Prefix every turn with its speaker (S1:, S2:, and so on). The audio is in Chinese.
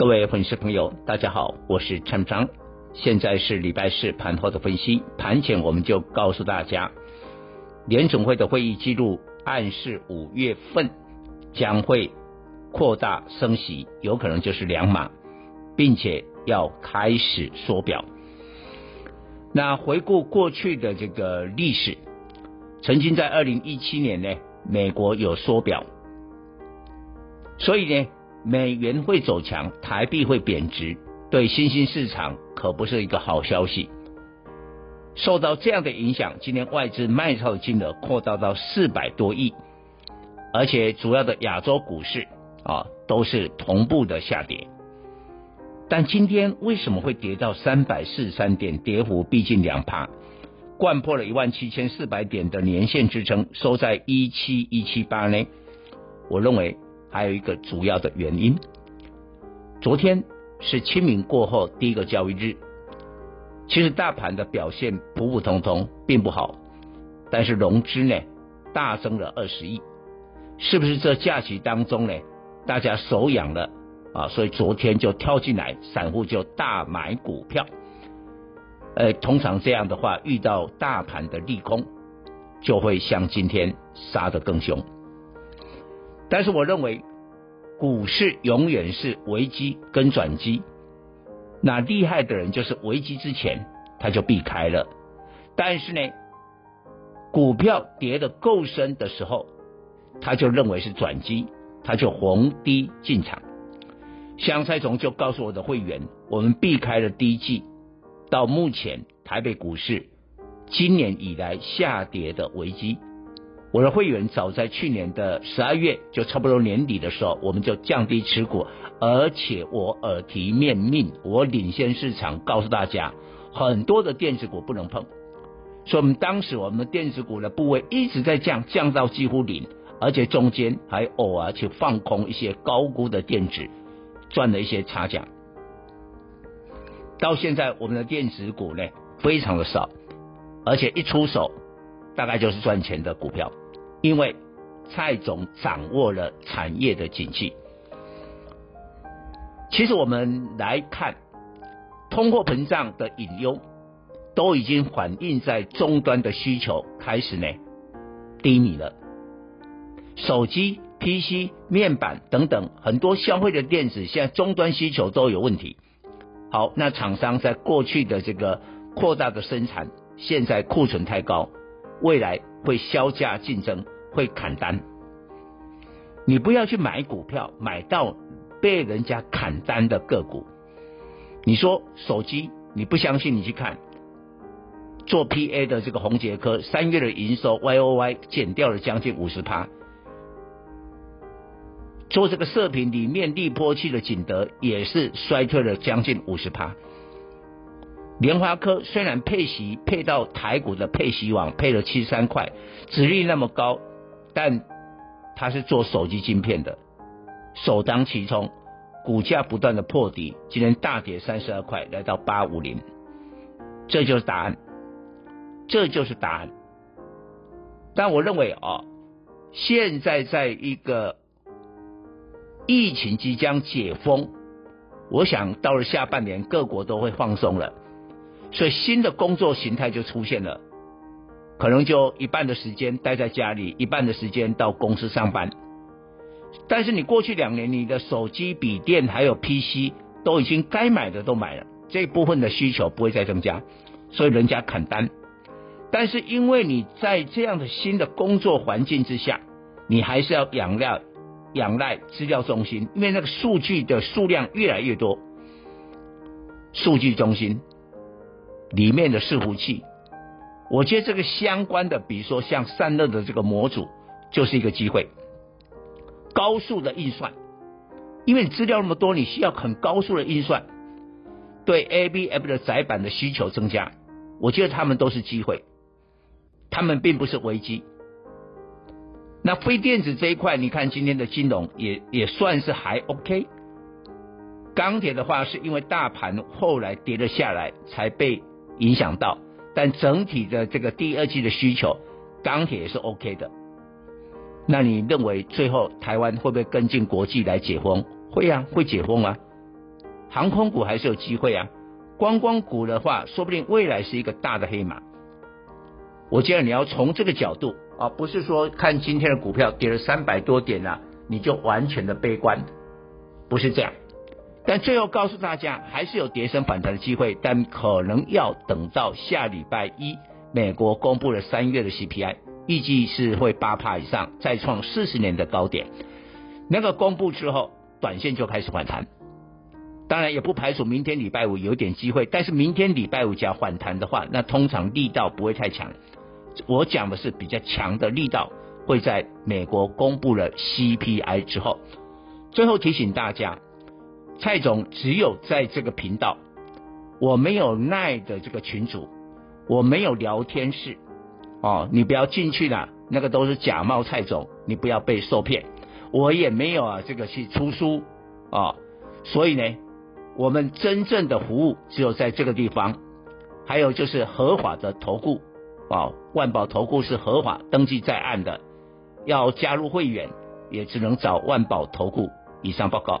S1: 各位粉丝朋友，大家好，我是陈章。现在是礼拜四盘后的分析。盘前我们就告诉大家，联总会的会议记录暗示五月份将会扩大升息，有可能就是两码，并且要开始缩表。那回顾过去的这个历史，曾经在二零一七年呢。美国有缩表，所以呢，美元会走强，台币会贬值，对新兴市场可不是一个好消息。受到这样的影响，今天外资卖超的金额扩大到四百多亿，而且主要的亚洲股市啊都是同步的下跌。但今天为什么会跌到三百四十三点，跌幅逼近两趴？掼破了一万七千四百点的年线支撑，收在一七一七八呢。我认为还有一个主要的原因，昨天是清明过后第一个交易日，其实大盘的表现普普通通，并不好，但是融资呢大增了二十亿，是不是这假期当中呢，大家手痒了啊？所以昨天就跳进来，散户就大买股票。呃，通常这样的话，遇到大盘的利空，就会像今天杀得更凶。但是我认为，股市永远是危机跟转机。那厉害的人就是危机之前他就避开了，但是呢，股票跌得够深的时候，他就认为是转机，他就逢低进场。香菜总就告诉我的会员，我们避开了低季。到目前，台北股市今年以来下跌的危机，我的会员早在去年的十二月，就差不多年底的时候，我们就降低持股，而且我耳提面命，我领先市场，告诉大家很多的电子股不能碰。所以，我们当时我们的电子股的部位一直在降，降到几乎零，而且中间还偶尔去放空一些高估的电子，赚了一些差价。到现在，我们的电子股呢，非常的少，而且一出手，大概就是赚钱的股票，因为蔡总掌握了产业的景气。其实我们来看，通货膨胀的隐忧，都已经反映在终端的需求开始呢低迷了。手机、PC、面板等等很多消费的电子，现在终端需求都有问题。好，那厂商在过去的这个扩大的生产，现在库存太高，未来会削价竞争，会砍单。你不要去买股票，买到被人家砍单的个股。你说手机，你不相信，你去看做 PA 的这个宏杰科，三月的营收 Y O Y 减掉了将近五十趴。做这个射频里面滤波器的景德也是衰退了将近五十趴。联发科虽然配息配到台股的配息网配了七十三块，殖率那么高，但它是做手机晶片的，首当其冲，股价不断的破底，今天大跌三十二块，来到八五零，这就是答案，这就是答案。但我认为啊、哦，现在在一个。疫情即将解封，我想到了下半年各国都会放松了，所以新的工作形态就出现了，可能就一半的时间待在家里，一半的时间到公司上班。但是你过去两年你的手机、笔电还有 PC 都已经该买的都买了，这部分的需求不会再增加，所以人家砍单。但是因为你在这样的新的工作环境之下，你还是要养料。仰赖资料中心，因为那个数据的数量越来越多，数据中心里面的伺服器，我觉得这个相关的，比如说像散热的这个模组，就是一个机会。高速的运算，因为你资料那么多，你需要很高速的运算，对 ABF 的载板的需求增加，我觉得他们都是机会，他们并不是危机。那非电子这一块，你看今天的金融也也算是还 OK。钢铁的话，是因为大盘后来跌了下来，才被影响到，但整体的这个第二季的需求，钢铁也是 OK 的。那你认为最后台湾会不会跟进国际来解封？会啊，会解封啊。航空股还是有机会啊。观光股的话，说不定未来是一个大的黑马。我建议你要从这个角度啊，不是说看今天的股票跌了三百多点啊，你就完全的悲观，不是这样。但最后告诉大家，还是有跌升反弹的机会，但可能要等到下礼拜一，美国公布了三月的 CPI，预计是会八趴以上，再创四十年的高点。那个公布之后，短线就开始反弹。当然也不排除明天礼拜五有点机会，但是明天礼拜五假反弹的话，那通常力道不会太强。我讲的是比较强的力道，会在美国公布了 CPI 之后。最后提醒大家，蔡总只有在这个频道，我没有奈的这个群主，我没有聊天室，哦，你不要进去了，那个都是假冒蔡总，你不要被受骗。我也没有啊，这个去出书啊，哦，所以呢，我们真正的服务只有在这个地方，还有就是合法的投顾。哦，万宝投顾是合法登记在案的，要加入会员也只能找万宝投顾。以上报告。